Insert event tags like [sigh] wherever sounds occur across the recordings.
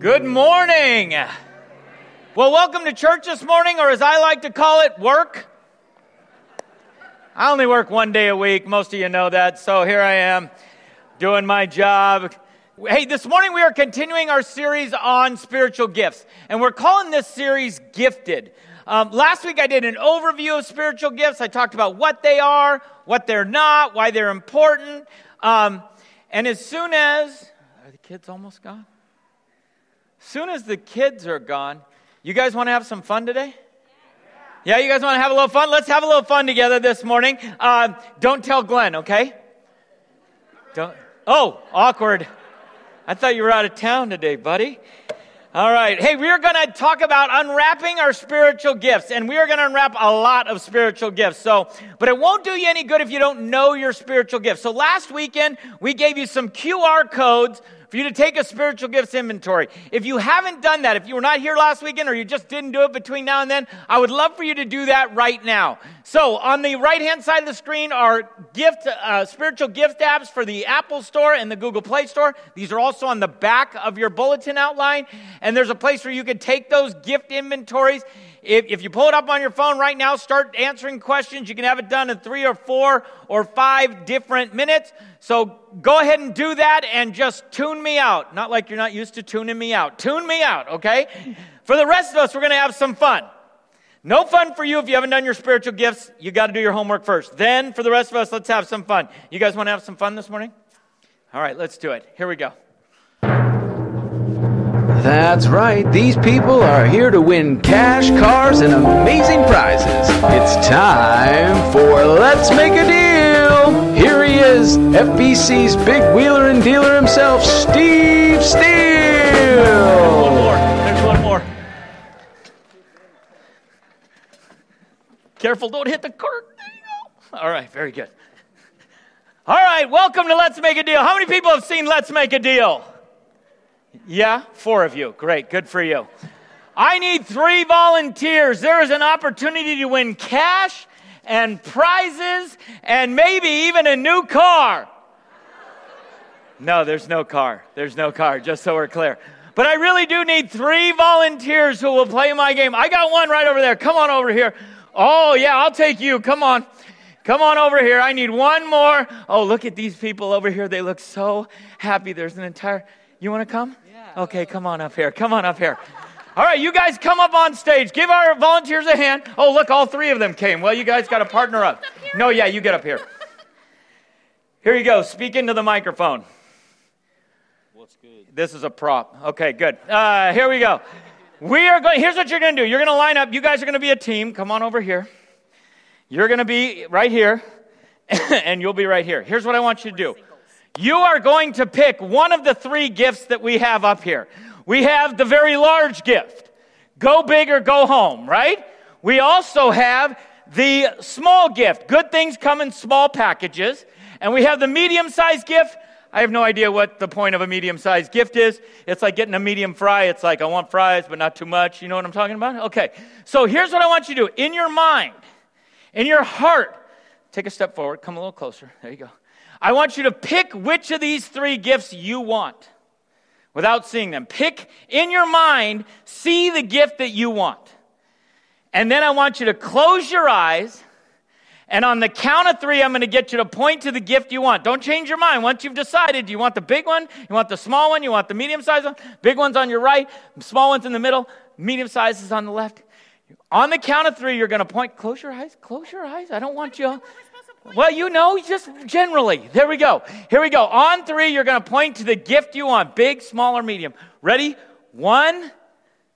Good morning. Well, welcome to church this morning, or as I like to call it, work. I only work one day a week. Most of you know that. So here I am doing my job. Hey, this morning we are continuing our series on spiritual gifts, and we're calling this series Gifted. Um, last week I did an overview of spiritual gifts. I talked about what they are, what they're not, why they're important. Um, and as soon as, are the kids almost gone? Soon as the kids are gone, you guys want to have some fun today? Yeah, you guys want to have a little fun? Let's have a little fun together this morning. Uh, don't tell Glenn, okay? Don't. Oh, awkward. I thought you were out of town today, buddy. All right. Hey, we are going to talk about unwrapping our spiritual gifts, and we are going to unwrap a lot of spiritual gifts. So, but it won't do you any good if you don't know your spiritual gifts. So last weekend, we gave you some QR codes for you to take a spiritual gifts inventory. If you haven't done that, if you were not here last weekend or you just didn't do it between now and then, I would love for you to do that right now. So on the right hand side of the screen are gift, uh, spiritual gift apps for the Apple Store and the Google Play Store. These are also on the back of your bulletin outline. And there's a place where you can take those gift inventories if, if you pull it up on your phone right now, start answering questions. You can have it done in three or four or five different minutes. So go ahead and do that and just tune me out. Not like you're not used to tuning me out. Tune me out, okay? For the rest of us, we're going to have some fun. No fun for you if you haven't done your spiritual gifts. You got to do your homework first. Then, for the rest of us, let's have some fun. You guys want to have some fun this morning? All right, let's do it. Here we go. That's right, these people are here to win cash, cars, and amazing prizes. It's time for Let's Make a Deal! Here he is, FBC's big wheeler and dealer himself, Steve Steele! One more. There's one more. Careful, don't hit the go. All right, very good. All right, welcome to Let's Make a Deal. How many people have seen Let's Make a Deal? Yeah, four of you. Great, good for you. I need three volunteers. There is an opportunity to win cash and prizes and maybe even a new car. No, there's no car. There's no car, just so we're clear. But I really do need three volunteers who will play my game. I got one right over there. Come on over here. Oh, yeah, I'll take you. Come on. Come on over here. I need one more. Oh, look at these people over here. They look so happy. There's an entire. You want to come? Okay, come on up here. Come on up here. All right, you guys come up on stage. Give our volunteers a hand. Oh, look, all three of them came. Well, you guys got to partner up. No, yeah, you get up here. Here you go. Speak into the microphone. What's good? This is a prop. Okay, good. Uh, here we go. We are going. Here's what you're going to do. You're going to line up. You guys are going to be a team. Come on over here. You're going to be right here, [laughs] and you'll be right here. Here's what I want you to do. You are going to pick one of the three gifts that we have up here. We have the very large gift. Go big or go home, right? We also have the small gift. Good things come in small packages. And we have the medium sized gift. I have no idea what the point of a medium sized gift is. It's like getting a medium fry. It's like, I want fries, but not too much. You know what I'm talking about? Okay. So here's what I want you to do. In your mind, in your heart, take a step forward. Come a little closer. There you go. I want you to pick which of these three gifts you want without seeing them. Pick in your mind, see the gift that you want. And then I want you to close your eyes. And on the count of three, I'm going to get you to point to the gift you want. Don't change your mind. Once you've decided, do you want the big one? You want the small one? You want the medium sized one? Big one's on your right, small one's in the middle, medium size is on the left. On the count of three, you're going to point. Close your eyes. Close your eyes. I don't want you. Well, you know, just generally. There we go. Here we go. On three, you're going to point to the gift you want big, small, or medium. Ready? One,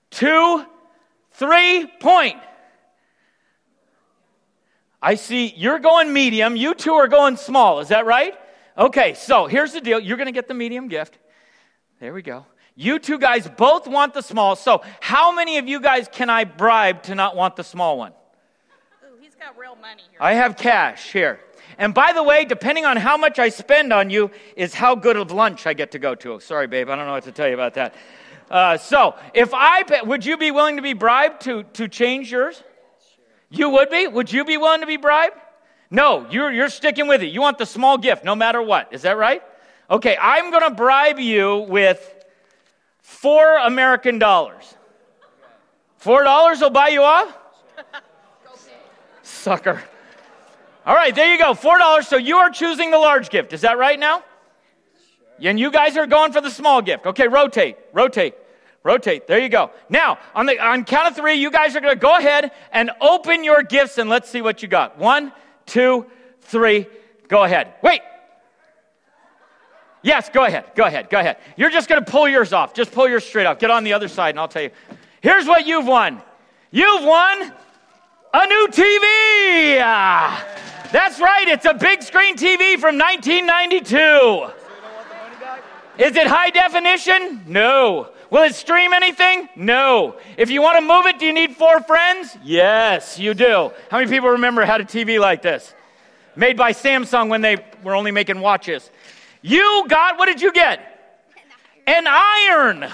two, three, point. I see you're going medium. You two are going small. Is that right? Okay, so here's the deal. You're going to get the medium gift. There we go. You two guys both want the small. So, how many of you guys can I bribe to not want the small one? Got real money here. I have cash here. And by the way, depending on how much I spend on you, is how good of lunch I get to go to. Sorry, babe, I don't know what to tell you about that. Uh, so, if I pay, would you be willing to be bribed to, to change yours? You would be? Would you be willing to be bribed? No, you're, you're sticking with it. You want the small gift no matter what. Is that right? Okay, I'm going to bribe you with Four American dollars. Four dollars will buy you off? Sucker. All right, there you go. Four dollars. So you are choosing the large gift. Is that right now? And you guys are going for the small gift. Okay, rotate, rotate, rotate. There you go. Now, on the on count of three, you guys are going to go ahead and open your gifts, and let's see what you got. One, two, three. Go ahead. Wait. Yes, go ahead. Go ahead. Go ahead. You're just going to pull yours off. Just pull yours straight off. Get on the other side, and I'll tell you. Here's what you've won. You've won a new TV. That's right. It's a big screen TV from 1992. Is it high definition? No. Will it stream anything? No. If you want to move it, do you need four friends? Yes, you do. How many people remember had a TV like this? Made by Samsung when they were only making watches. You got, what did you get? An iron.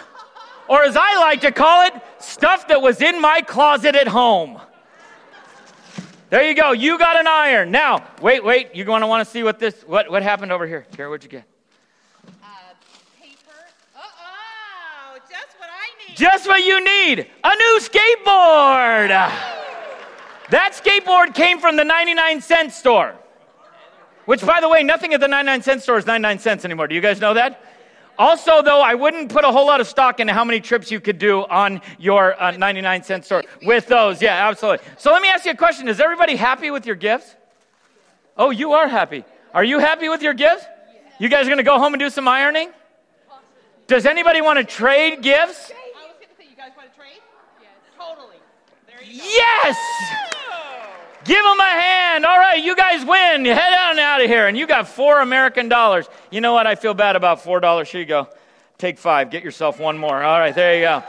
Or as I like to call it, stuff that was in my closet at home. There you go. You got an iron. Now, wait, wait. You're going to want to see what this, what, what happened over here. Kara, what'd you get? Uh, paper. Oh, just what I need. Just what you need a new skateboard. That skateboard came from the 99 cent store. Which, by the way, nothing at the 99 cent store is 99 cents anymore. Do you guys know that? Also, though, I wouldn't put a whole lot of stock into how many trips you could do on your uh, 99 cent store with those. Yeah, absolutely. So let me ask you a question Is everybody happy with your gifts? Oh, you are happy. Are you happy with your gifts? You guys are going to go home and do some ironing? Does anybody want to trade gifts? I was going to say, you guys want to trade? Yes. Totally. Yes! Give them a hand. All right, you guys win. Head on out of here. And you got four American dollars. You know what? I feel bad about four dollars. Here you go. Take five. Get yourself one more. All right, there you go.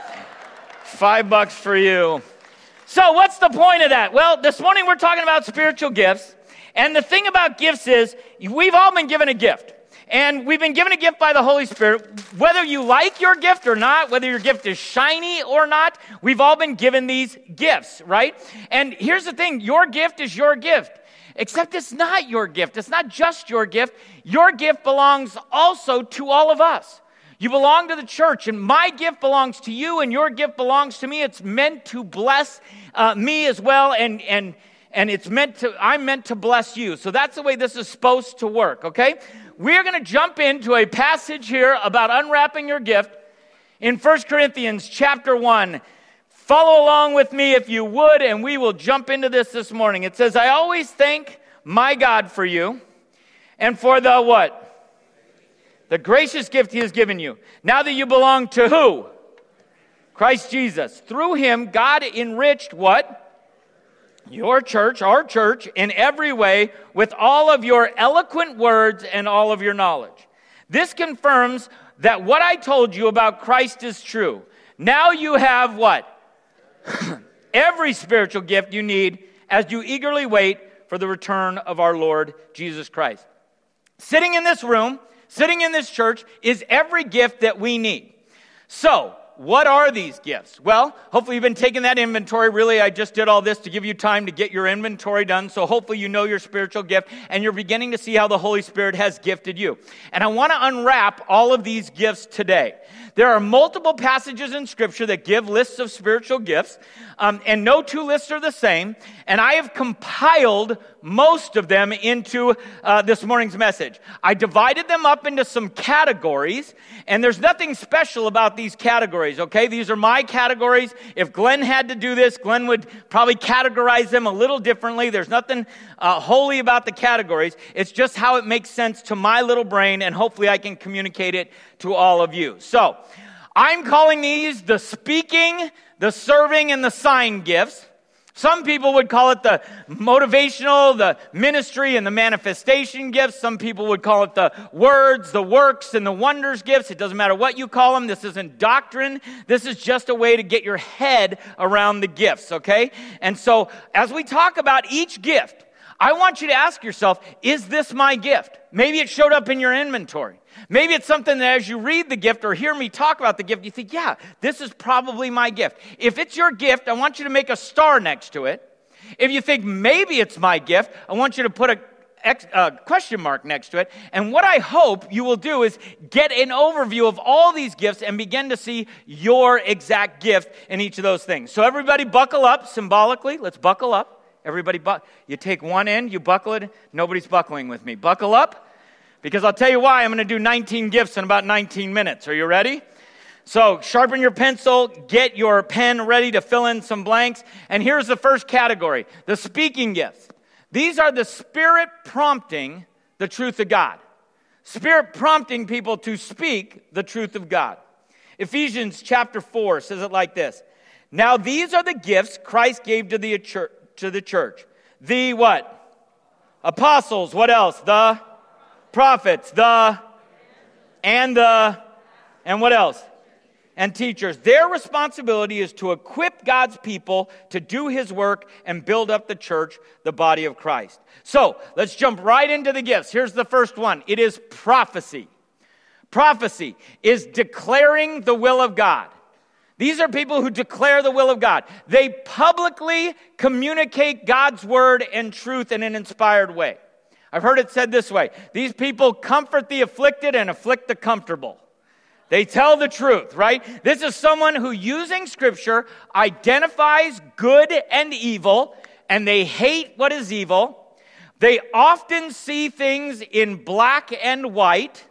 Five bucks for you. So, what's the point of that? Well, this morning we're talking about spiritual gifts. And the thing about gifts is, we've all been given a gift. And we've been given a gift by the Holy Spirit. Whether you like your gift or not, whether your gift is shiny or not, we've all been given these gifts, right? And here's the thing your gift is your gift. Except it's not your gift. It's not just your gift. Your gift belongs also to all of us. You belong to the church, and my gift belongs to you, and your gift belongs to me. It's meant to bless uh, me as well, and, and, and it's meant to, I'm meant to bless you. So that's the way this is supposed to work, okay? We're going to jump into a passage here about unwrapping your gift in 1 Corinthians chapter 1. Follow along with me if you would, and we will jump into this this morning. It says, I always thank my God for you and for the what? The gracious gift he has given you. Now that you belong to who? Christ Jesus. Through him, God enriched what? Your church, our church, in every way with all of your eloquent words and all of your knowledge. This confirms that what I told you about Christ is true. Now you have what? [clears throat] every spiritual gift you need as you eagerly wait for the return of our Lord Jesus Christ. Sitting in this room, sitting in this church, is every gift that we need. So, what are these gifts? Well, hopefully you've been taking that inventory. Really, I just did all this to give you time to get your inventory done. So hopefully you know your spiritual gift and you're beginning to see how the Holy Spirit has gifted you. And I want to unwrap all of these gifts today. There are multiple passages in Scripture that give lists of spiritual gifts, um, and no two lists are the same. And I have compiled most of them into uh, this morning's message. I divided them up into some categories, and there's nothing special about these categories, okay? These are my categories. If Glenn had to do this, Glenn would probably categorize them a little differently. There's nothing uh, holy about the categories. It's just how it makes sense to my little brain, and hopefully I can communicate it to all of you. So, I'm calling these the speaking, the serving, and the sign gifts. Some people would call it the motivational, the ministry, and the manifestation gifts. Some people would call it the words, the works, and the wonders gifts. It doesn't matter what you call them. This isn't doctrine. This is just a way to get your head around the gifts, okay? And so, as we talk about each gift, I want you to ask yourself, is this my gift? Maybe it showed up in your inventory. Maybe it's something that as you read the gift or hear me talk about the gift, you think, yeah, this is probably my gift. If it's your gift, I want you to make a star next to it. If you think maybe it's my gift, I want you to put a uh, question mark next to it. And what I hope you will do is get an overview of all these gifts and begin to see your exact gift in each of those things. So, everybody, buckle up symbolically. Let's buckle up. Everybody, bu- you take one end, you buckle it. Nobody's buckling with me. Buckle up because I'll tell you why. I'm going to do 19 gifts in about 19 minutes. Are you ready? So, sharpen your pencil, get your pen ready to fill in some blanks. And here's the first category the speaking gifts. These are the Spirit prompting the truth of God. Spirit prompting people to speak the truth of God. Ephesians chapter 4 says it like this Now, these are the gifts Christ gave to the church. To the, church. the what? Apostles. What else? The prophets. The and the and what else? and teachers. Their responsibility is to equip God's people to do his work and build up the church, the body of Christ. So let's jump right into the gifts. Here's the first one it is prophecy. Prophecy is declaring the will of God. These are people who declare the will of God. They publicly communicate God's word and truth in an inspired way. I've heard it said this way These people comfort the afflicted and afflict the comfortable. They tell the truth, right? This is someone who, using scripture, identifies good and evil, and they hate what is evil. They often see things in black and white.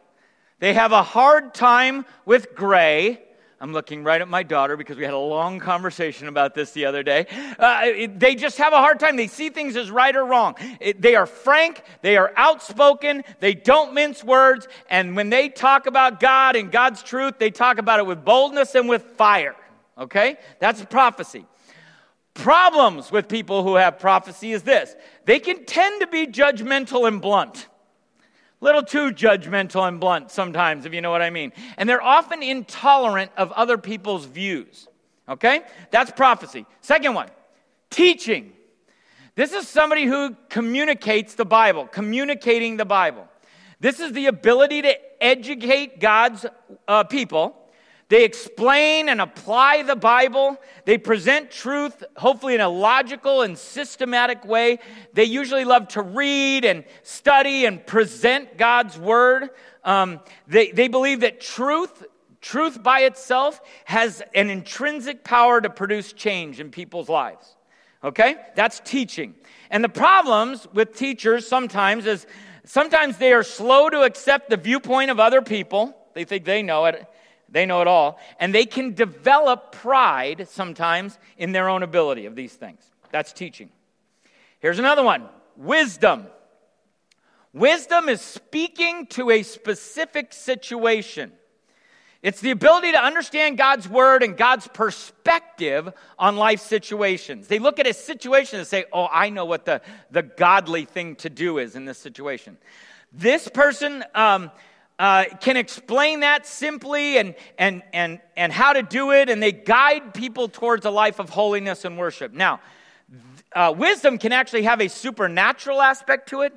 They have a hard time with gray. I'm looking right at my daughter because we had a long conversation about this the other day. Uh, it, they just have a hard time. They see things as right or wrong. It, they are frank, they are outspoken, they don't mince words, and when they talk about God and God's truth, they talk about it with boldness and with fire. Okay? That's prophecy. Problems with people who have prophecy is this they can tend to be judgmental and blunt little too judgmental and blunt sometimes, if you know what I mean. And they're often intolerant of other people's views. Okay? That's prophecy. Second one, teaching. This is somebody who communicates the Bible, communicating the Bible. This is the ability to educate God's uh, people they explain and apply the Bible. They present truth, hopefully in a logical and systematic way. They usually love to read and study and present God's word. Um, they, they believe that truth, truth by itself, has an intrinsic power to produce change in people's lives. Okay? That's teaching. And the problems with teachers sometimes is sometimes they are slow to accept the viewpoint of other people. They think they know it they know it all. And they can develop pride sometimes in their own ability of these things. That's teaching. Here's another one wisdom. Wisdom is speaking to a specific situation. It's the ability to understand God's word and God's perspective on life situations. They look at a situation and say, Oh, I know what the, the godly thing to do is in this situation. This person um, uh, can explain that simply and, and, and, and how to do it, and they guide people towards a life of holiness and worship. Now, uh, wisdom can actually have a supernatural aspect to it.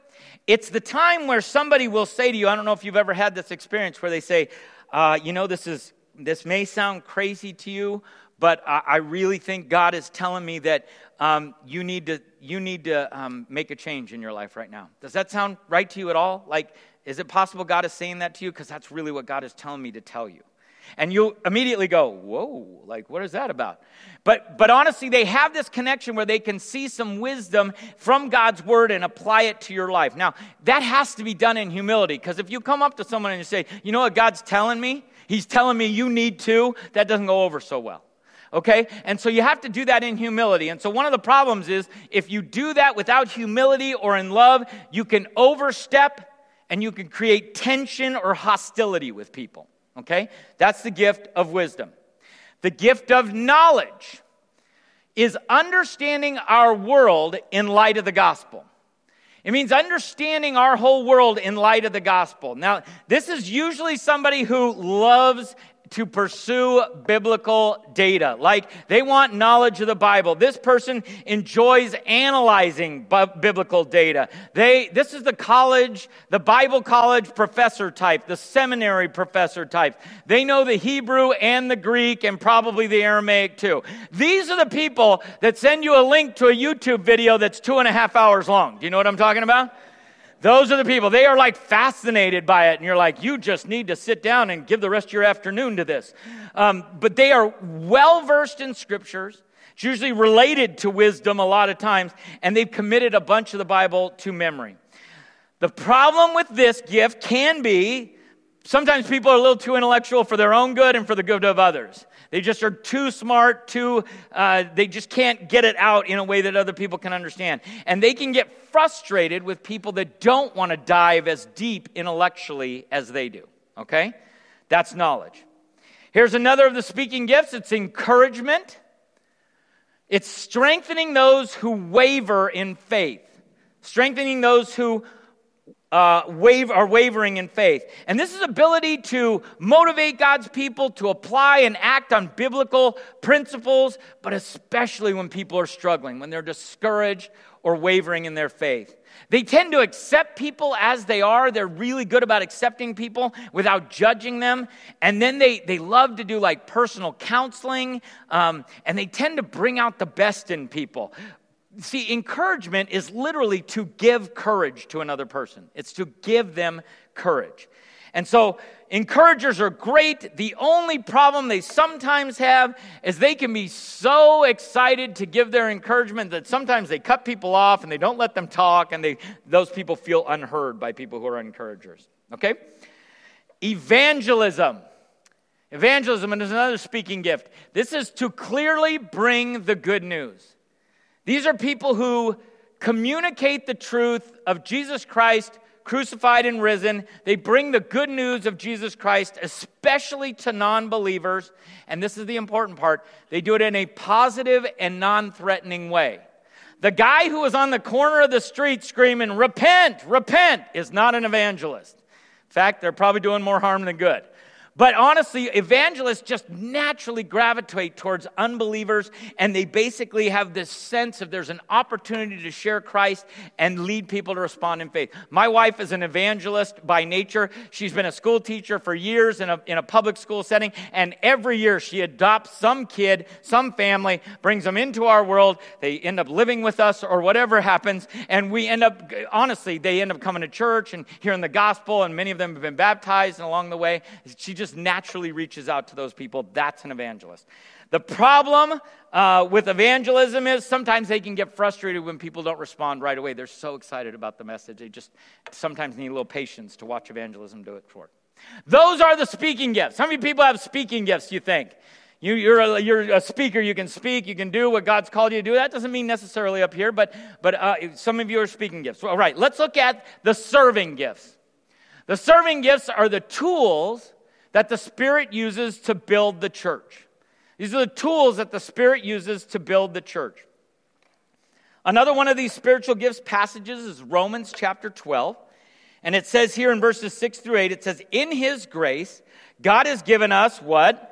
It's the time where somebody will say to you, I don't know if you've ever had this experience where they say, uh, you know, this is this may sound crazy to you, but I, really think God is telling me that um, you need to you need to um, make a change in your life right now. Does that sound right to you at all? Like is it possible God is saying that to you? Because that's really what God is telling me to tell you. And you'll immediately go, whoa, like, what is that about? But, but honestly, they have this connection where they can see some wisdom from God's word and apply it to your life. Now, that has to be done in humility, because if you come up to someone and you say, you know what God's telling me? He's telling me you need to, that doesn't go over so well. Okay? And so you have to do that in humility. And so one of the problems is if you do that without humility or in love, you can overstep and you can create tension or hostility with people. Okay? That's the gift of wisdom. The gift of knowledge is understanding our world in light of the gospel. It means understanding our whole world in light of the gospel. Now, this is usually somebody who loves to pursue biblical data. Like they want knowledge of the Bible. This person enjoys analyzing biblical data. They, this is the college, the Bible college professor type, the seminary professor type. They know the Hebrew and the Greek and probably the Aramaic too. These are the people that send you a link to a YouTube video that's two and a half hours long. Do you know what I'm talking about? Those are the people. They are like fascinated by it. And you're like, you just need to sit down and give the rest of your afternoon to this. Um, but they are well versed in scriptures. It's usually related to wisdom a lot of times. And they've committed a bunch of the Bible to memory. The problem with this gift can be sometimes people are a little too intellectual for their own good and for the good of others. They just are too smart, too, uh, they just can't get it out in a way that other people can understand. And they can get frustrated with people that don't want to dive as deep intellectually as they do. Okay? That's knowledge. Here's another of the speaking gifts it's encouragement, it's strengthening those who waver in faith, strengthening those who uh, wave, are wavering in faith. And this is ability to motivate God's people to apply and act on biblical principles, but especially when people are struggling, when they're discouraged or wavering in their faith. They tend to accept people as they are. They're really good about accepting people without judging them. And then they, they love to do like personal counseling, um, and they tend to bring out the best in people. See, encouragement is literally to give courage to another person, it's to give them courage. And so, encouragers are great. The only problem they sometimes have is they can be so excited to give their encouragement that sometimes they cut people off and they don't let them talk, and they, those people feel unheard by people who are encouragers. Okay? Evangelism. Evangelism is another speaking gift. This is to clearly bring the good news. These are people who communicate the truth of Jesus Christ crucified and risen. They bring the good news of Jesus Christ, especially to non believers. And this is the important part they do it in a positive and non threatening way. The guy who was on the corner of the street screaming, Repent, repent, is not an evangelist. In fact, they're probably doing more harm than good. But honestly, evangelists just naturally gravitate towards unbelievers, and they basically have this sense of there's an opportunity to share Christ and lead people to respond in faith. My wife is an evangelist by nature. She's been a school teacher for years in a, in a public school setting, and every year she adopts some kid, some family, brings them into our world. They end up living with us or whatever happens, and we end up, honestly, they end up coming to church and hearing the gospel, and many of them have been baptized, and along the way, she just just naturally reaches out to those people. That's an evangelist. The problem uh, with evangelism is sometimes they can get frustrated when people don't respond right away. They're so excited about the message. They just sometimes need a little patience to watch evangelism do it for. Those are the speaking gifts. How many people have speaking gifts, you think? You, are a, you're a speaker. You can speak. You can do what God's called you to do. That doesn't mean necessarily up here, but, but uh, some of you are speaking gifts. All right, let's look at the serving gifts. The serving gifts are the tools that the Spirit uses to build the church. These are the tools that the Spirit uses to build the church. Another one of these spiritual gifts passages is Romans chapter 12. And it says here in verses 6 through 8, it says, In His grace, God has given us what?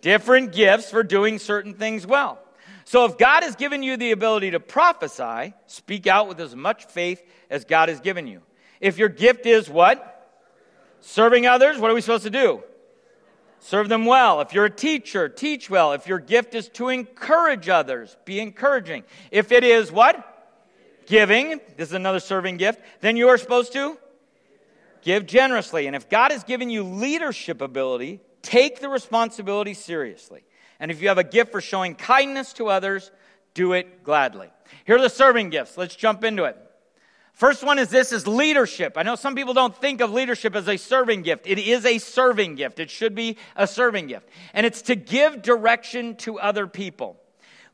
Different gifts for doing certain things well. So if God has given you the ability to prophesy, speak out with as much faith as God has given you. If your gift is what? Serving others, what are we supposed to do? Serve them well. If you're a teacher, teach well. If your gift is to encourage others, be encouraging. If it is what? Giving, this is another serving gift, then you are supposed to give generously. And if God has given you leadership ability, take the responsibility seriously. And if you have a gift for showing kindness to others, do it gladly. Here are the serving gifts. Let's jump into it. First one is this is leadership. I know some people don't think of leadership as a serving gift. It is a serving gift. It should be a serving gift. And it's to give direction to other people.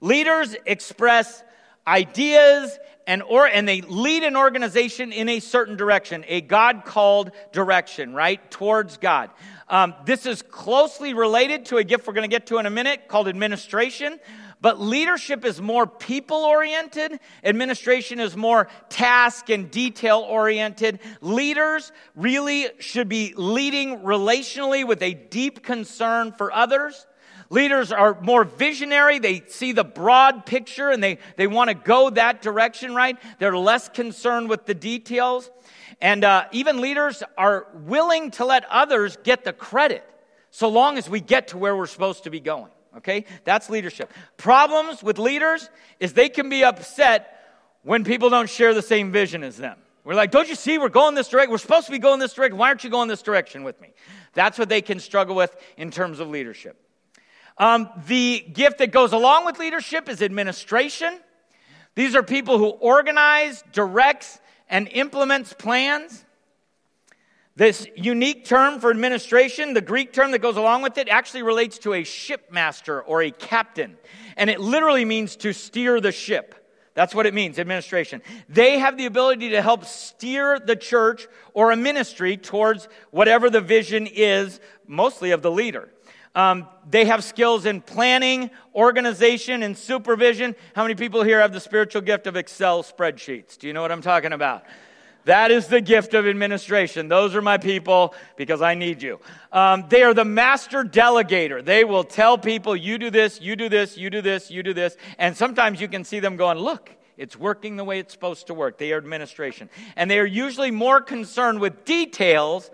Leaders express ideas and or and they lead an organization in a certain direction, a God called direction, right? Towards God. Um, this is closely related to a gift we're going to get to in a minute called administration. But leadership is more people oriented, administration is more task and detail oriented. Leaders really should be leading relationally with a deep concern for others. Leaders are more visionary. They see the broad picture and they, they want to go that direction, right? They're less concerned with the details. And uh, even leaders are willing to let others get the credit so long as we get to where we're supposed to be going. Okay? That's leadership. Problems with leaders is they can be upset when people don't share the same vision as them. We're like, don't you see, we're going this direction. We're supposed to be going this direction. Why aren't you going this direction with me? That's what they can struggle with in terms of leadership. Um, the gift that goes along with leadership is administration. These are people who organize, directs, and implements plans. This unique term for administration, the Greek term that goes along with it, actually relates to a shipmaster or a captain. And it literally means to steer the ship. That's what it means, administration. They have the ability to help steer the church or a ministry towards whatever the vision is, mostly of the leader. Um, they have skills in planning, organization, and supervision. How many people here have the spiritual gift of Excel spreadsheets? Do you know what I'm talking about? That is the gift of administration. Those are my people because I need you. Um, they are the master delegator. They will tell people, you do this, you do this, you do this, you do this. And sometimes you can see them going, look, it's working the way it's supposed to work. They are administration. And they are usually more concerned with details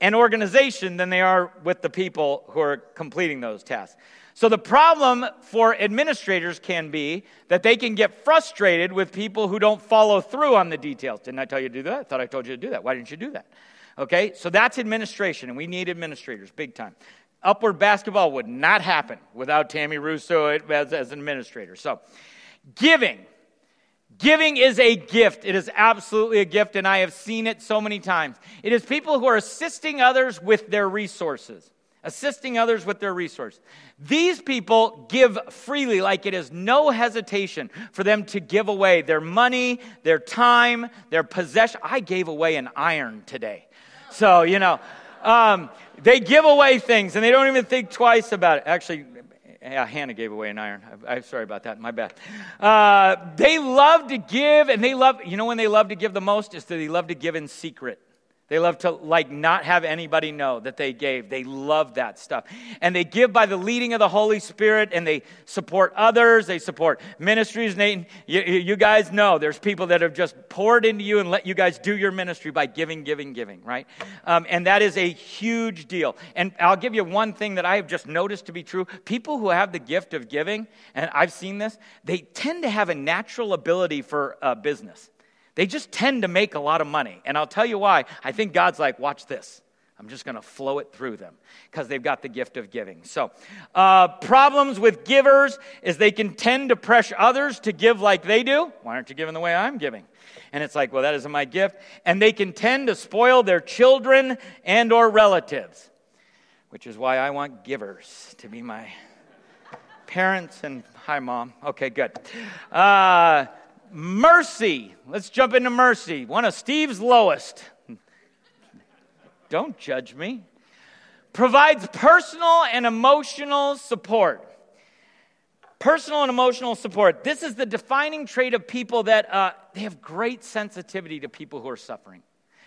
and organization than they are with the people who are completing those tasks. So the problem for administrators can be that they can get frustrated with people who don't follow through on the details. Didn't I tell you to do that? I thought I told you to do that. Why didn't you do that? Okay, so that's administration, and we need administrators big time. Upward basketball would not happen without Tammy Russo as, as an administrator. So, giving. Giving is a gift. It is absolutely a gift, and I have seen it so many times. It is people who are assisting others with their resources assisting others with their resources. These people give freely, like it is no hesitation for them to give away their money, their time, their possession. I gave away an iron today. So, you know, um, they give away things and they don't even think twice about it. Actually, yeah, Hannah gave away an iron. I'm sorry about that. My bad. Uh, they love to give, and they love, you know, when they love to give the most is that they love to give in secret. They love to like not have anybody know that they gave. They love that stuff. And they give by the leading of the Holy Spirit and they support others. They support ministries. Nate, you, you guys know there's people that have just poured into you and let you guys do your ministry by giving, giving, giving, right? Um, and that is a huge deal. And I'll give you one thing that I have just noticed to be true. People who have the gift of giving, and I've seen this, they tend to have a natural ability for uh, business. They just tend to make a lot of money. And I'll tell you why. I think God's like, watch this. I'm just going to flow it through them because they've got the gift of giving. So, uh, problems with givers is they can tend to pressure others to give like they do. Why aren't you giving the way I'm giving? And it's like, well, that isn't my gift. And they can tend to spoil their children and or relatives, which is why I want givers to be my parents and hi, mom. Okay, good. Uh, Mercy. Let's jump into mercy. One of Steve's lowest. [laughs] Don't judge me. Provides personal and emotional support. Personal and emotional support. This is the defining trait of people that uh, they have great sensitivity to people who are suffering.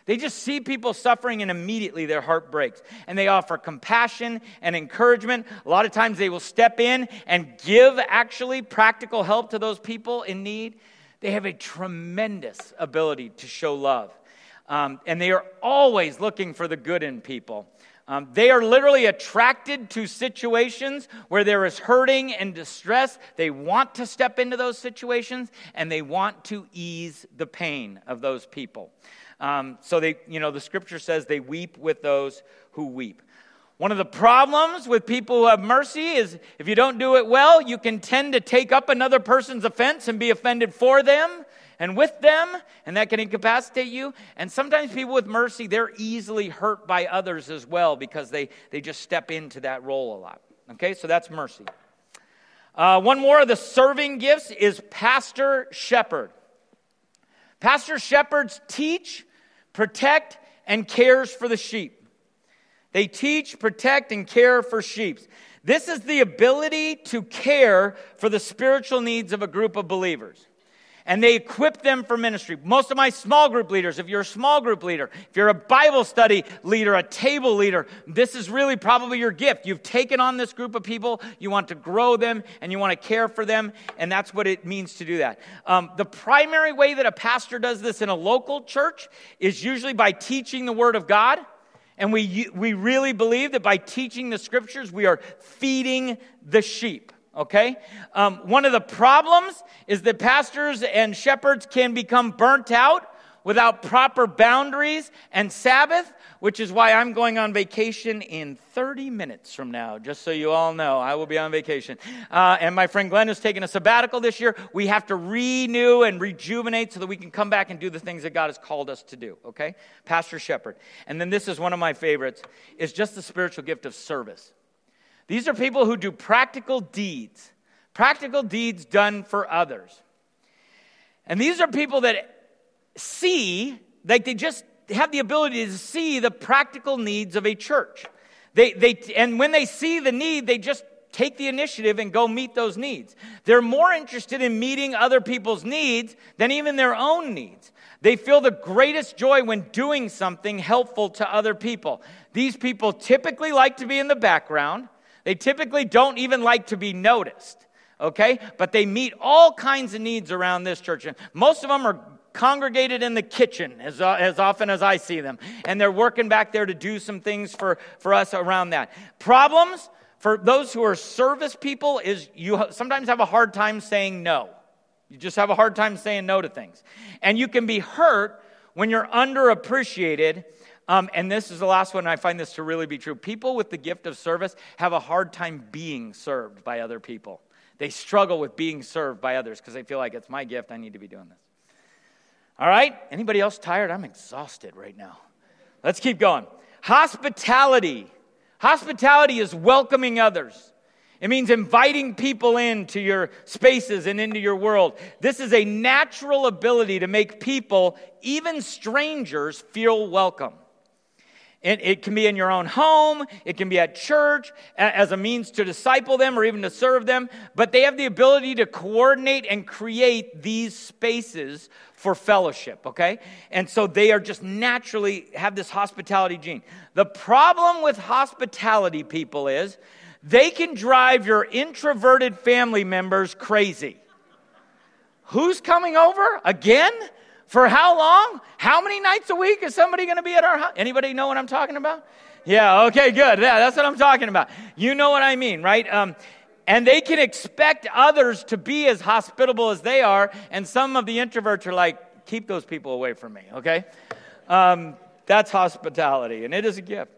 They just see people suffering and immediately their heart breaks. And they offer compassion and encouragement. A lot of times they will step in and give actually practical help to those people in need. They have a tremendous ability to show love. Um, and they are always looking for the good in people. Um, they are literally attracted to situations where there is hurting and distress. They want to step into those situations and they want to ease the pain of those people. Um, so they, you know, the scripture says they weep with those who weep. One of the problems with people who have mercy is if you don't do it well, you can tend to take up another person's offense and be offended for them and with them, and that can incapacitate you. And sometimes people with mercy, they're easily hurt by others as well because they, they just step into that role a lot. Okay, so that's mercy. Uh, one more of the serving gifts is pastor shepherd. Pastor shepherds teach, protect, and cares for the sheep. They teach, protect, and care for sheep. This is the ability to care for the spiritual needs of a group of believers. And they equip them for ministry. Most of my small group leaders, if you're a small group leader, if you're a Bible study leader, a table leader, this is really probably your gift. You've taken on this group of people, you want to grow them, and you want to care for them, and that's what it means to do that. Um, the primary way that a pastor does this in a local church is usually by teaching the Word of God and we, we really believe that by teaching the scriptures, we are feeding the sheep. Okay? Um, one of the problems is that pastors and shepherds can become burnt out without proper boundaries and Sabbath, which is why I'm going on vacation in 30 minutes from now, just so you all know. I will be on vacation. Uh, and my friend Glenn is taking a sabbatical this year. We have to renew and rejuvenate so that we can come back and do the things that God has called us to do, okay? Pastor Shepherd. And then this is one of my favorites, is just the spiritual gift of service. These are people who do practical deeds, practical deeds done for others. And these are people that see, like they just have the ability to see the practical needs of a church. They, they, and when they see the need, they just take the initiative and go meet those needs. They're more interested in meeting other people's needs than even their own needs. They feel the greatest joy when doing something helpful to other people. These people typically like to be in the background. They typically don't even like to be noticed, okay? But they meet all kinds of needs around this church. And most of them are congregated in the kitchen as, uh, as often as I see them. And they're working back there to do some things for, for us around that. Problems for those who are service people is you sometimes have a hard time saying no. You just have a hard time saying no to things. And you can be hurt when you're underappreciated um, and this is the last one, I find this to really be true. People with the gift of service have a hard time being served by other people. They struggle with being served by others because they feel like it's my gift, I need to be doing this. All right? Anybody else tired? I'm exhausted right now. Let's keep going. Hospitality. Hospitality is welcoming others. It means inviting people into your spaces and into your world. This is a natural ability to make people, even strangers, feel welcome. It, it, can be in your own home, it can be at church as a means to disciple them or even to serve them, but they have the ability to coordinate and create these spaces for fellowship, okay? And so they are just naturally have this hospitality gene. The problem with hospitality people is they can drive your introverted family members crazy. Who's coming over again? For how long? How many nights a week is somebody going to be at our house? Anybody know what I'm talking about? Yeah, okay, good. Yeah, that's what I'm talking about. You know what I mean, right? Um, and they can expect others to be as hospitable as they are, and some of the introverts are like, keep those people away from me, okay? Um, that's hospitality, and it is a gift.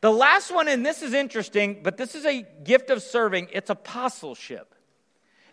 The last one, and this is interesting, but this is a gift of serving, it's apostleship.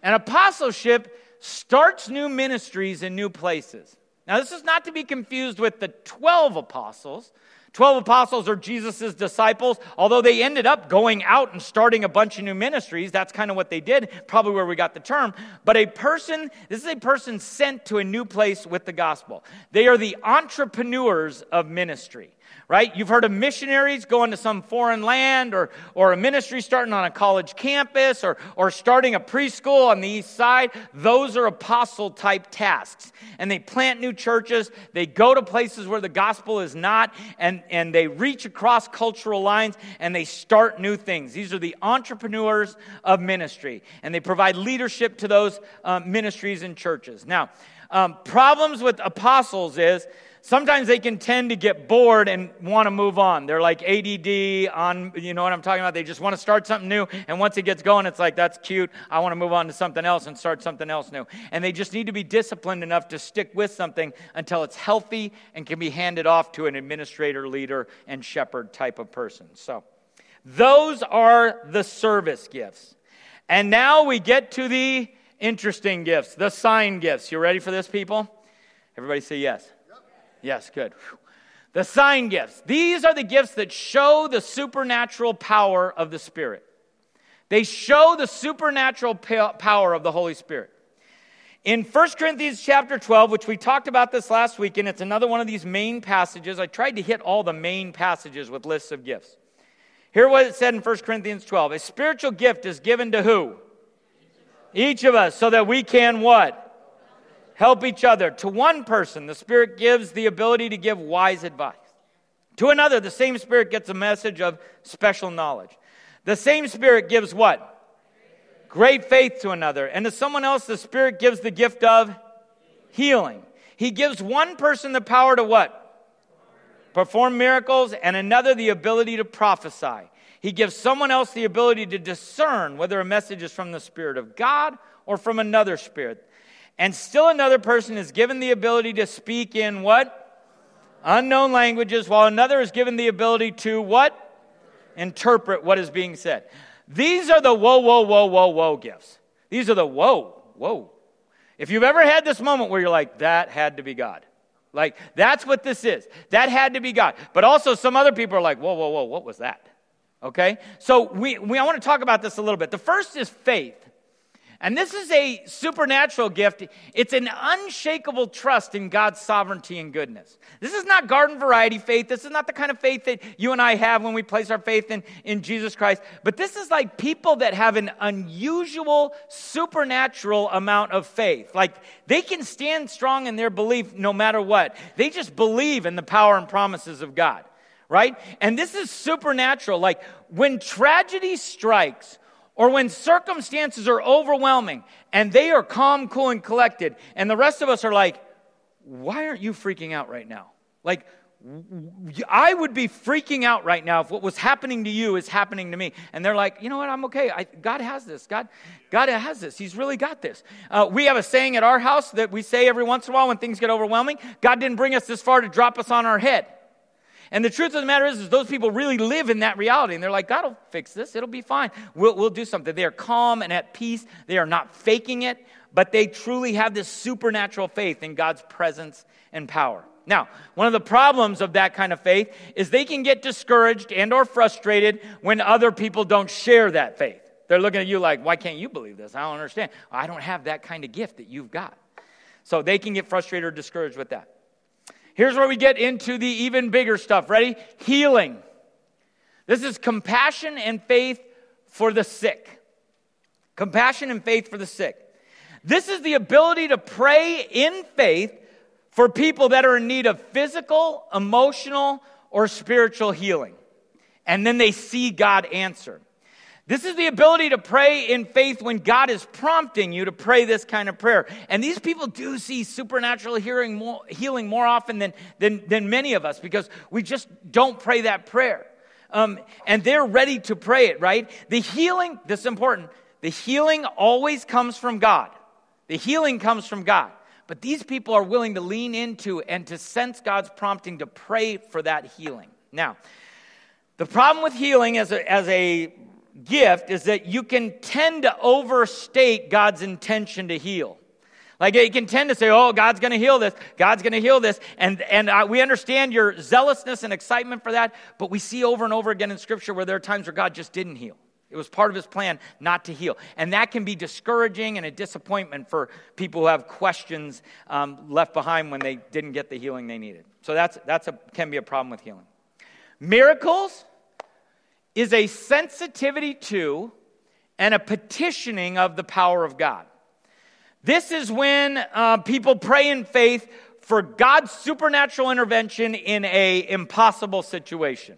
And apostleship starts new ministries in new places. Now, this is not to be confused with the 12 apostles. 12 apostles are Jesus' disciples, although they ended up going out and starting a bunch of new ministries. That's kind of what they did, probably where we got the term. But a person, this is a person sent to a new place with the gospel. They are the entrepreneurs of ministry right? You've heard of missionaries going to some foreign land or, or a ministry starting on a college campus or, or starting a preschool on the east side. Those are apostle type tasks. And they plant new churches, they go to places where the gospel is not, and, and they reach across cultural lines and they start new things. These are the entrepreneurs of ministry, and they provide leadership to those um, ministries and churches. Now, um, problems with apostles is sometimes they can tend to get bored and want to move on. They're like ADD on, you know what I'm talking about? They just want to start something new. And once it gets going, it's like, that's cute. I want to move on to something else and start something else new. And they just need to be disciplined enough to stick with something until it's healthy and can be handed off to an administrator, leader, and shepherd type of person. So those are the service gifts. And now we get to the interesting gifts, the sign gifts. You ready for this, people? Everybody say yes. Yes, good. The sign gifts. These are the gifts that show the supernatural power of the Spirit. They show the supernatural power of the Holy Spirit. In 1 Corinthians chapter 12, which we talked about this last week, and it's another one of these main passages. I tried to hit all the main passages with lists of gifts. Here what it said in 1 Corinthians 12. A spiritual gift is given to who? Each of us, so that we can what? Help each other. To one person, the Spirit gives the ability to give wise advice. To another, the same Spirit gets a message of special knowledge. The same Spirit gives what? Great faith to another. And to someone else, the Spirit gives the gift of healing. He gives one person the power to what? Perform miracles, and another the ability to prophesy. He gives someone else the ability to discern whether a message is from the Spirit of God or from another spirit. And still another person is given the ability to speak in what? Unknown languages, while another is given the ability to what? Interpret what is being said. These are the whoa, whoa, whoa, whoa, whoa gifts. These are the whoa, whoa. If you've ever had this moment where you're like, that had to be God. Like, that's what this is. That had to be God. But also, some other people are like, whoa, whoa, whoa, what was that? Okay? So, we, we, I want to talk about this a little bit. The first is faith. And this is a supernatural gift. It's an unshakable trust in God's sovereignty and goodness. This is not garden variety faith. This is not the kind of faith that you and I have when we place our faith in, in Jesus Christ. But this is like people that have an unusual, supernatural amount of faith. Like they can stand strong in their belief no matter what. They just believe in the power and promises of God, right? And this is supernatural. Like when tragedy strikes, or when circumstances are overwhelming and they are calm, cool, and collected, and the rest of us are like, why aren't you freaking out right now? Like, I would be freaking out right now if what was happening to you is happening to me. And they're like, you know what? I'm okay. I, God has this. God, God has this. He's really got this. Uh, we have a saying at our house that we say every once in a while when things get overwhelming God didn't bring us this far to drop us on our head. And the truth of the matter is, is those people really live in that reality. And they're like, God will fix this. It'll be fine. We'll, we'll do something. They are calm and at peace. They are not faking it, but they truly have this supernatural faith in God's presence and power. Now, one of the problems of that kind of faith is they can get discouraged and or frustrated when other people don't share that faith. They're looking at you like, why can't you believe this? I don't understand. I don't have that kind of gift that you've got. So they can get frustrated or discouraged with that. Here's where we get into the even bigger stuff. Ready? Healing. This is compassion and faith for the sick. Compassion and faith for the sick. This is the ability to pray in faith for people that are in need of physical, emotional, or spiritual healing. And then they see God answer. This is the ability to pray in faith when God is prompting you to pray this kind of prayer. And these people do see supernatural healing more, healing more often than, than, than many of us because we just don't pray that prayer. Um, and they're ready to pray it, right? The healing, this is important, the healing always comes from God. The healing comes from God. But these people are willing to lean into and to sense God's prompting to pray for that healing. Now, the problem with healing as a, as a gift is that you can tend to overstate God's intention to heal. Like you can tend to say, "Oh, God's going to heal this. God's going to heal this," and and uh, we understand your zealousness and excitement for that. But we see over and over again in Scripture where there are times where God just didn't heal. It was part of His plan not to heal, and that can be discouraging and a disappointment for people who have questions um, left behind when they didn't get the healing they needed. So that's that's a can be a problem with healing. Miracles is a sensitivity to and a petitioning of the power of God. This is when uh, people pray in faith for God's supernatural intervention in a impossible situation.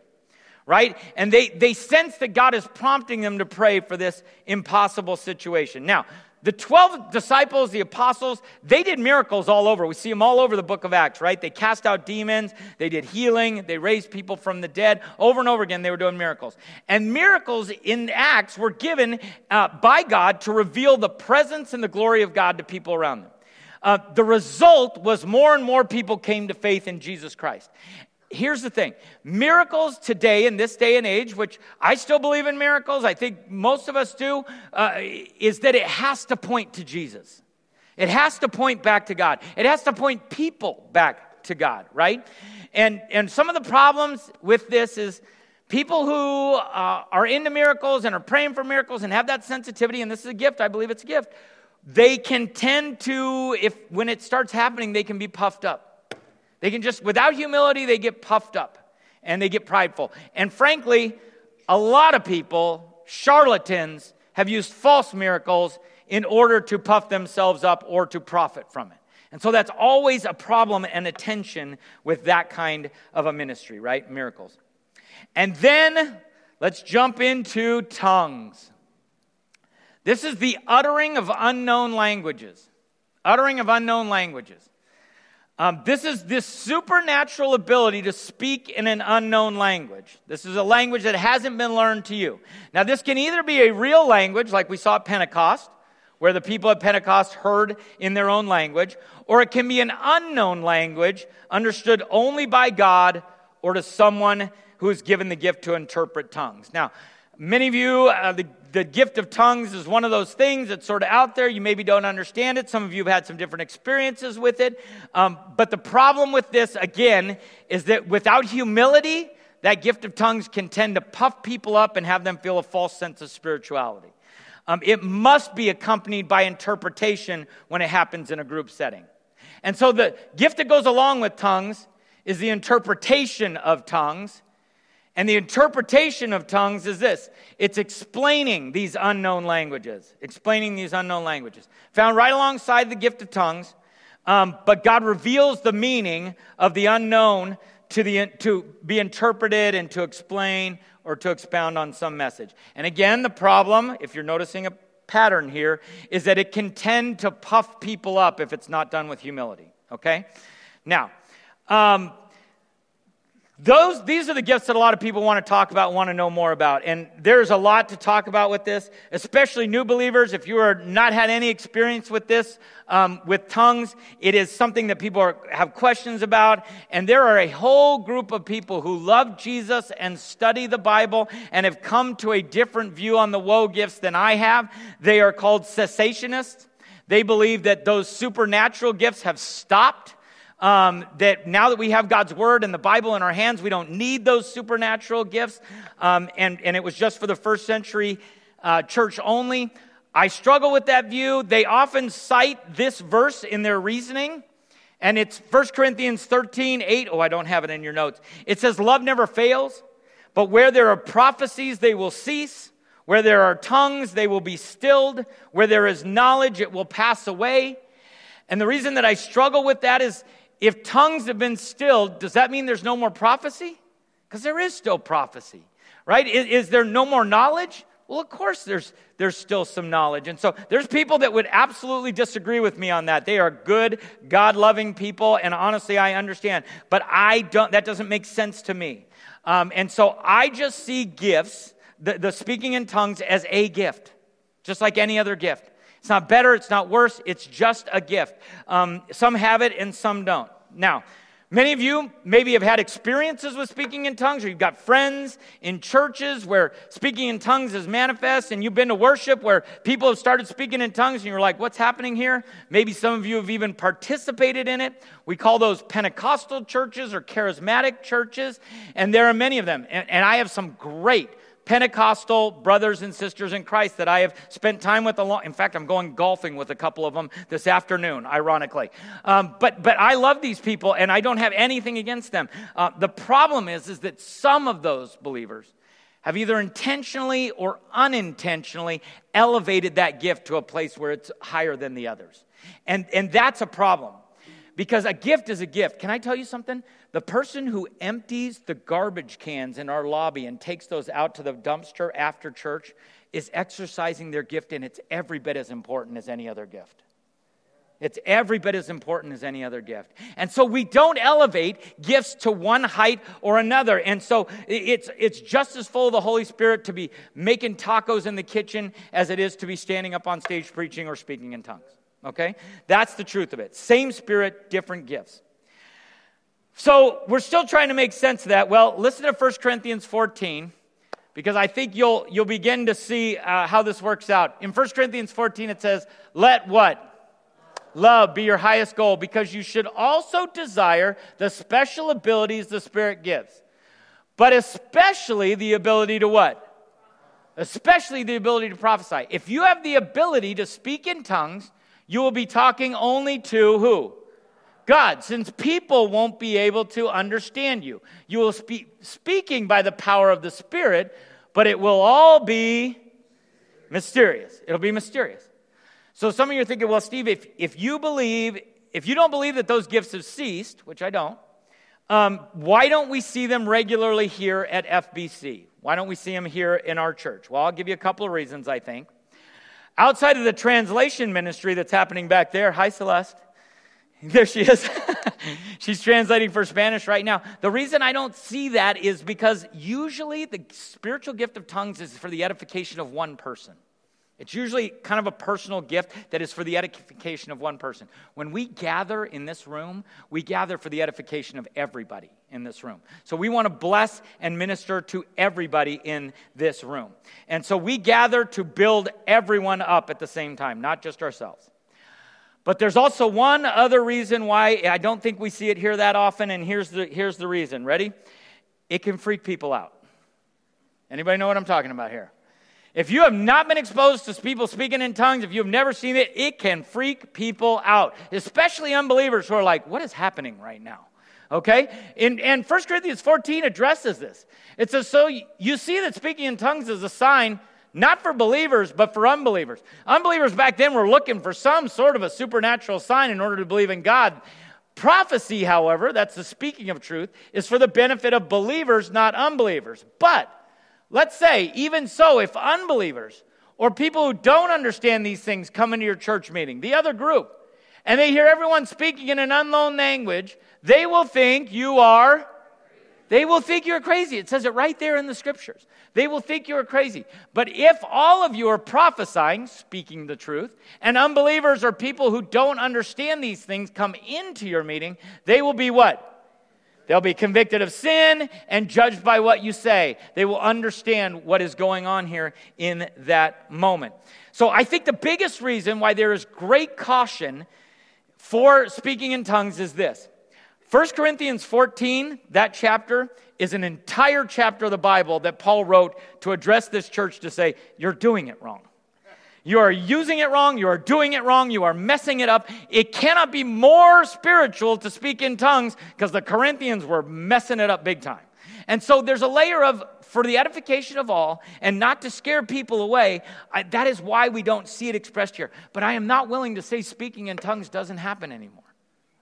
Right? And they, they sense that God is prompting them to pray for this impossible situation. Now, the 12 disciples, the apostles, they did miracles all over. We see them all over the book of Acts, right? They cast out demons, they did healing, they raised people from the dead. Over and over again, they were doing miracles. And miracles in Acts were given uh, by God to reveal the presence and the glory of God to people around them. Uh, the result was more and more people came to faith in Jesus Christ here's the thing miracles today, in this day and age, which I still believe in miracles, I think most of us do, uh, is that it has to point to Jesus. It has to point back to God. It has to point people back to God, right? And, and some of the problems with this is people who uh, are into miracles and are praying for miracles and have that sensitivity, and this is a gift, I believe it's a gift, they can tend to, if when it starts happening, they can be puffed up. They can just, without humility, they get puffed up and they get prideful. And frankly, a lot of people, charlatans, have used false miracles in order to puff themselves up or to profit from it. And so that's always a problem and a tension with that kind of a ministry, right? Miracles. And then let's jump into tongues. This is the uttering of unknown languages. Uttering of unknown languages. Um, this is this supernatural ability to speak in an unknown language. This is a language that hasn't been learned to you. Now, this can either be a real language, like we saw at Pentecost, where the people at Pentecost heard in their own language, or it can be an unknown language understood only by God or to someone who is given the gift to interpret tongues. Now, many of you, uh, the, the gift of tongues is one of those things that's sort of out there. You maybe don't understand it. Some of you have had some different experiences with it. Um, but the problem with this, again, is that without humility, that gift of tongues can tend to puff people up and have them feel a false sense of spirituality. Um, it must be accompanied by interpretation when it happens in a group setting. And so the gift that goes along with tongues is the interpretation of tongues. And the interpretation of tongues is this it's explaining these unknown languages, explaining these unknown languages. Found right alongside the gift of tongues, um, but God reveals the meaning of the unknown to, the, to be interpreted and to explain or to expound on some message. And again, the problem, if you're noticing a pattern here, is that it can tend to puff people up if it's not done with humility. Okay? Now, um, those, these are the gifts that a lot of people want to talk about, want to know more about. And there's a lot to talk about with this, especially new believers. If you are not had any experience with this, um, with tongues, it is something that people are, have questions about. And there are a whole group of people who love Jesus and study the Bible and have come to a different view on the woe gifts than I have. They are called cessationists. They believe that those supernatural gifts have stopped um, that now that we have God's word and the Bible in our hands, we don't need those supernatural gifts. Um, and, and it was just for the first century uh, church only. I struggle with that view. They often cite this verse in their reasoning. And it's 1 Corinthians 13, 8. Oh, I don't have it in your notes. It says, Love never fails, but where there are prophecies, they will cease. Where there are tongues, they will be stilled. Where there is knowledge, it will pass away. And the reason that I struggle with that is if tongues have been stilled, does that mean there's no more prophecy? Because there is still prophecy, right? Is, is, there no more knowledge? Well, of course, there's, there's still some knowledge. And so there's people that would absolutely disagree with me on that. They are good, God loving people, and honestly, I understand. But I don't, that doesn't make sense to me. Um, and so I just see gifts, the, the speaking in tongues, as a gift, just like any other gift. It's not better, it's not worse, it's just a gift. Um, some have it and some don't. Now, many of you maybe have had experiences with speaking in tongues, or you've got friends in churches where speaking in tongues is manifest, and you've been to worship where people have started speaking in tongues, and you're like, what's happening here? Maybe some of you have even participated in it. We call those Pentecostal churches or charismatic churches, and there are many of them. and, and I have some great Pentecostal brothers and sisters in Christ that I have spent time with. Along, in fact, I'm going golfing with a couple of them this afternoon, ironically. Um, but but I love these people, and I don't have anything against them. Uh, the problem is is that some of those believers have either intentionally or unintentionally elevated that gift to a place where it's higher than the others, and and that's a problem because a gift is a gift. Can I tell you something? The person who empties the garbage cans in our lobby and takes those out to the dumpster after church is exercising their gift, and it's every bit as important as any other gift. It's every bit as important as any other gift. And so we don't elevate gifts to one height or another. And so it's, it's just as full of the Holy Spirit to be making tacos in the kitchen as it is to be standing up on stage preaching or speaking in tongues. Okay? That's the truth of it. Same spirit, different gifts. So we're still trying to make sense of that. Well, listen to 1 Corinthians 14 because I think you'll, you'll begin to see uh, how this works out. In 1 Corinthians 14, it says, Let what? Love be your highest goal because you should also desire the special abilities the Spirit gives. But especially the ability to what? Especially the ability to prophesy. If you have the ability to speak in tongues, you will be talking only to who? God, since people won't be able to understand you. You will be speaking by the power of the Spirit, but it will all be mysterious. It'll be mysterious. So some of you are thinking, well, Steve, if, if you believe, if you don't believe that those gifts have ceased, which I don't, um, why don't we see them regularly here at FBC? Why don't we see them here in our church? Well, I'll give you a couple of reasons, I think. Outside of the translation ministry that's happening back there, hi, Celeste. [laughs] There she is. [laughs] She's translating for Spanish right now. The reason I don't see that is because usually the spiritual gift of tongues is for the edification of one person. It's usually kind of a personal gift that is for the edification of one person. When we gather in this room, we gather for the edification of everybody in this room. So we want to bless and minister to everybody in this room. And so we gather to build everyone up at the same time, not just ourselves. But there's also one other reason why I don't think we see it here that often, and here's the, here's the reason. Ready? It can freak people out. Anybody know what I'm talking about here? If you have not been exposed to people speaking in tongues, if you've never seen it, it can freak people out, especially unbelievers who are like, what is happening right now? Okay? And, and 1 Corinthians 14 addresses this. It says, So you see that speaking in tongues is a sign not for believers, but for unbelievers. Unbelievers back then were looking for some sort of a supernatural sign in order to believe in God. Prophecy, however, that's the speaking of truth, is for the benefit of believers, not unbelievers. But Let's say, even so, if unbelievers or people who don't understand these things come into your church meeting, the other group, and they hear everyone speaking in an unknown language, they will think you are, they will think you're crazy. It says it right there in the scriptures. They will think you're crazy. But if all of you are prophesying, speaking the truth, and unbelievers or people who don't understand these things come into your meeting, they will be what? They'll be convicted of sin and judged by what you say. They will understand what is going on here in that moment. So I think the biggest reason why there is great caution for speaking in tongues is this 1 Corinthians 14, that chapter, is an entire chapter of the Bible that Paul wrote to address this church to say, You're doing it wrong. You are using it wrong. You are doing it wrong. You are messing it up. It cannot be more spiritual to speak in tongues because the Corinthians were messing it up big time. And so there's a layer of, for the edification of all and not to scare people away, I, that is why we don't see it expressed here. But I am not willing to say speaking in tongues doesn't happen anymore.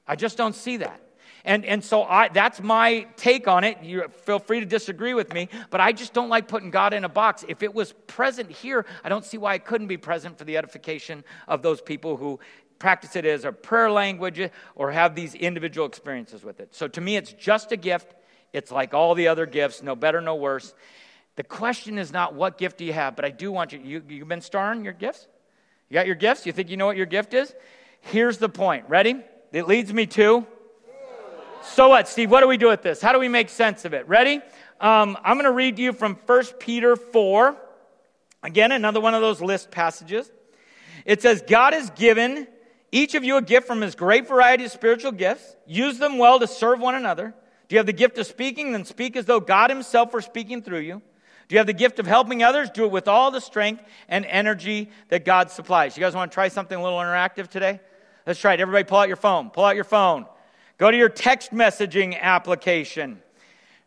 I just don't see that. And, and so I, that's my take on it. You feel free to disagree with me, but I just don't like putting God in a box. If it was present here, I don't see why it couldn't be present for the edification of those people who practice it as a prayer language or have these individual experiences with it. So to me, it's just a gift. It's like all the other gifts, no better, no worse. The question is not what gift do you have, but I do want you, you you've been starring your gifts? You got your gifts? You think you know what your gift is? Here's the point. Ready? It leads me to so what, Steve? What do we do with this? How do we make sense of it? Ready? Um, I'm going to read you from 1 Peter 4. Again, another one of those list passages. It says, God has given each of you a gift from his great variety of spiritual gifts. Use them well to serve one another. Do you have the gift of speaking? Then speak as though God himself were speaking through you. Do you have the gift of helping others? Do it with all the strength and energy that God supplies. You guys want to try something a little interactive today? Let's try it. Everybody pull out your phone. Pull out your phone. Go to your text messaging application.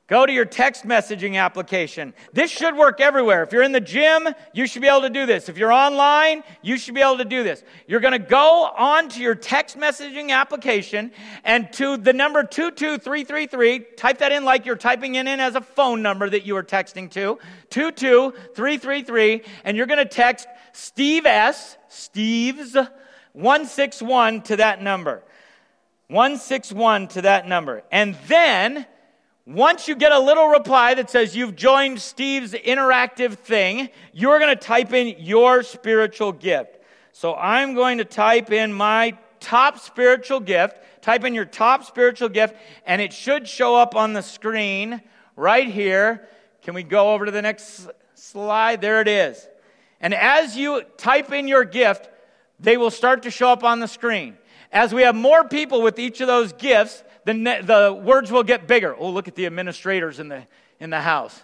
Go to your text messaging application. This should work everywhere. If you're in the gym, you should be able to do this. If you're online, you should be able to do this. You're going to go on to your text messaging application and to the number 22333, type that in like you're typing it in as a phone number that you are texting to, 22333, and you're going to text Steve S, Steve's 161 to that number. 161 to that number. And then, once you get a little reply that says you've joined Steve's interactive thing, you're going to type in your spiritual gift. So I'm going to type in my top spiritual gift. Type in your top spiritual gift, and it should show up on the screen right here. Can we go over to the next slide? There it is. And as you type in your gift, they will start to show up on the screen. As we have more people with each of those gifts, the, the words will get bigger. Oh, look at the administrators in the, in the house.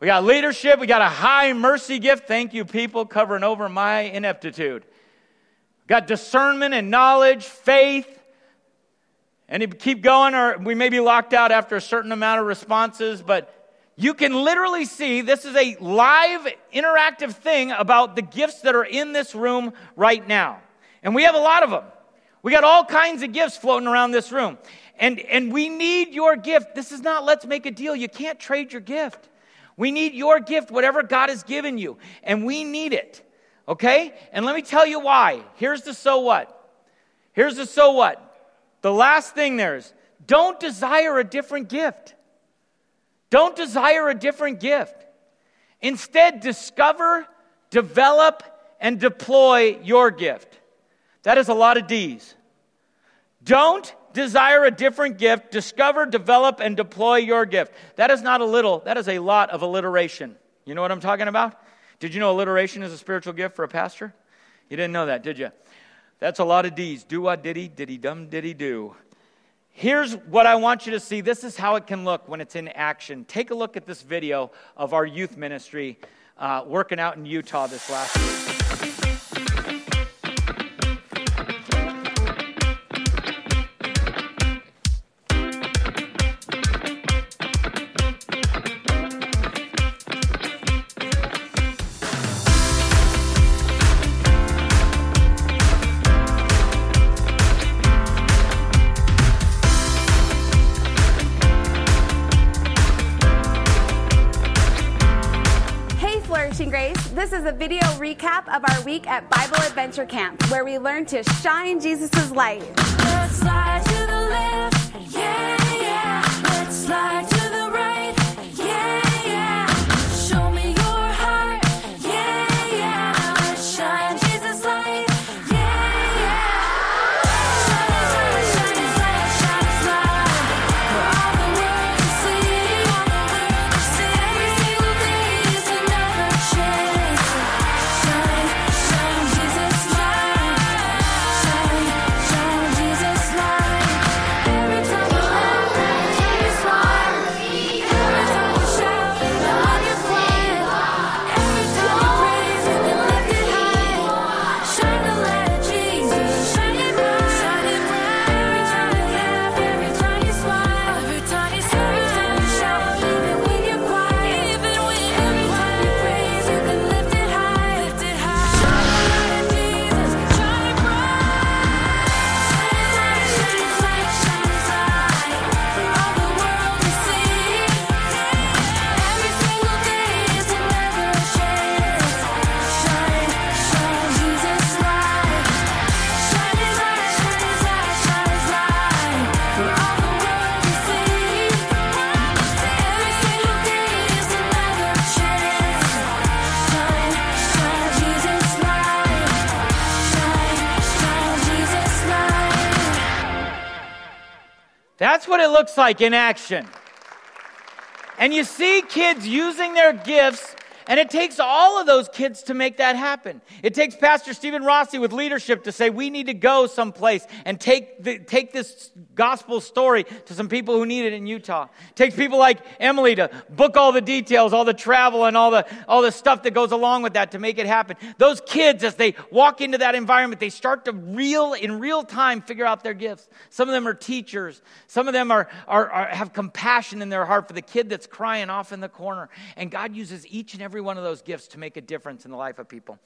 We got leadership. We got a high mercy gift. Thank you, people, covering over my ineptitude. Got discernment and knowledge, faith. And you keep going, or we may be locked out after a certain amount of responses, but you can literally see this is a live interactive thing about the gifts that are in this room right now. And we have a lot of them. We got all kinds of gifts floating around this room. And, and we need your gift. This is not let's make a deal. You can't trade your gift. We need your gift, whatever God has given you. And we need it. Okay? And let me tell you why. Here's the so what. Here's the so what. The last thing there is don't desire a different gift. Don't desire a different gift. Instead, discover, develop, and deploy your gift. That is a lot of D's. Don't desire a different gift. Discover, develop, and deploy your gift. That is not a little, that is a lot of alliteration. You know what I'm talking about? Did you know alliteration is a spiritual gift for a pastor? You didn't know that, did you? That's a lot of D's. Do what diddy, diddy dum diddy do. Here's what I want you to see. This is how it can look when it's in action. Take a look at this video of our youth ministry uh, working out in Utah this last week. Of our week at Bible Adventure Camp, where we learn to shine Jesus' light. Let's slide to the left, yeah, yeah. Let's slide looks like in action. And you see kids using their gifts and it takes all of those kids to make that happen. It takes Pastor Stephen Rossi with leadership to say, we need to go someplace and take, the, take this gospel story to some people who need it in Utah. It takes people like Emily to book all the details, all the travel, and all the, all the stuff that goes along with that to make it happen. Those kids, as they walk into that environment, they start to real, in real time, figure out their gifts. Some of them are teachers. Some of them are, are, are have compassion in their heart for the kid that's crying off in the corner. And God uses each and every every one of those gifts to make a difference in the life of people.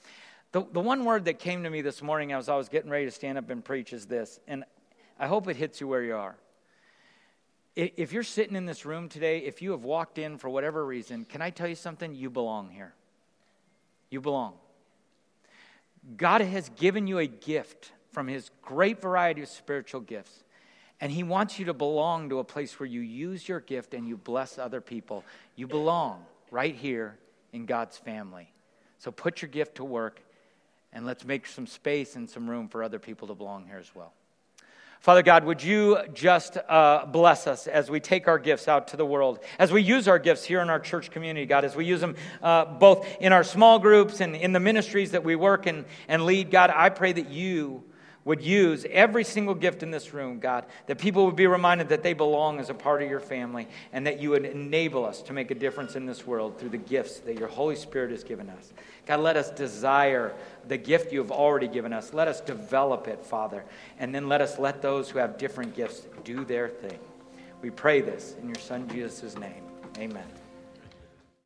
The, the one word that came to me this morning as I was getting ready to stand up and preach is this, and I hope it hits you where you are. If you're sitting in this room today, if you have walked in for whatever reason, can I tell you something? You belong here. You belong. God has given you a gift from his great variety of spiritual gifts. And he wants you to belong to a place where you use your gift and you bless other people. You belong right here in God's family. So put your gift to work and let's make some space and some room for other people to belong here as well. Father God, would you just uh, bless us as we take our gifts out to the world, as we use our gifts here in our church community, God, as we use them uh, both in our small groups and in the ministries that we work and, and lead. God, I pray that you would use every single gift in this room, God, that people would be reminded that they belong as a part of your family and that you would enable us to make a difference in this world through the gifts that your Holy Spirit has given us. God, let us desire the gift you have already given us. Let us develop it, Father, and then let us let those who have different gifts do their thing. We pray this in your Son Jesus' name. Amen.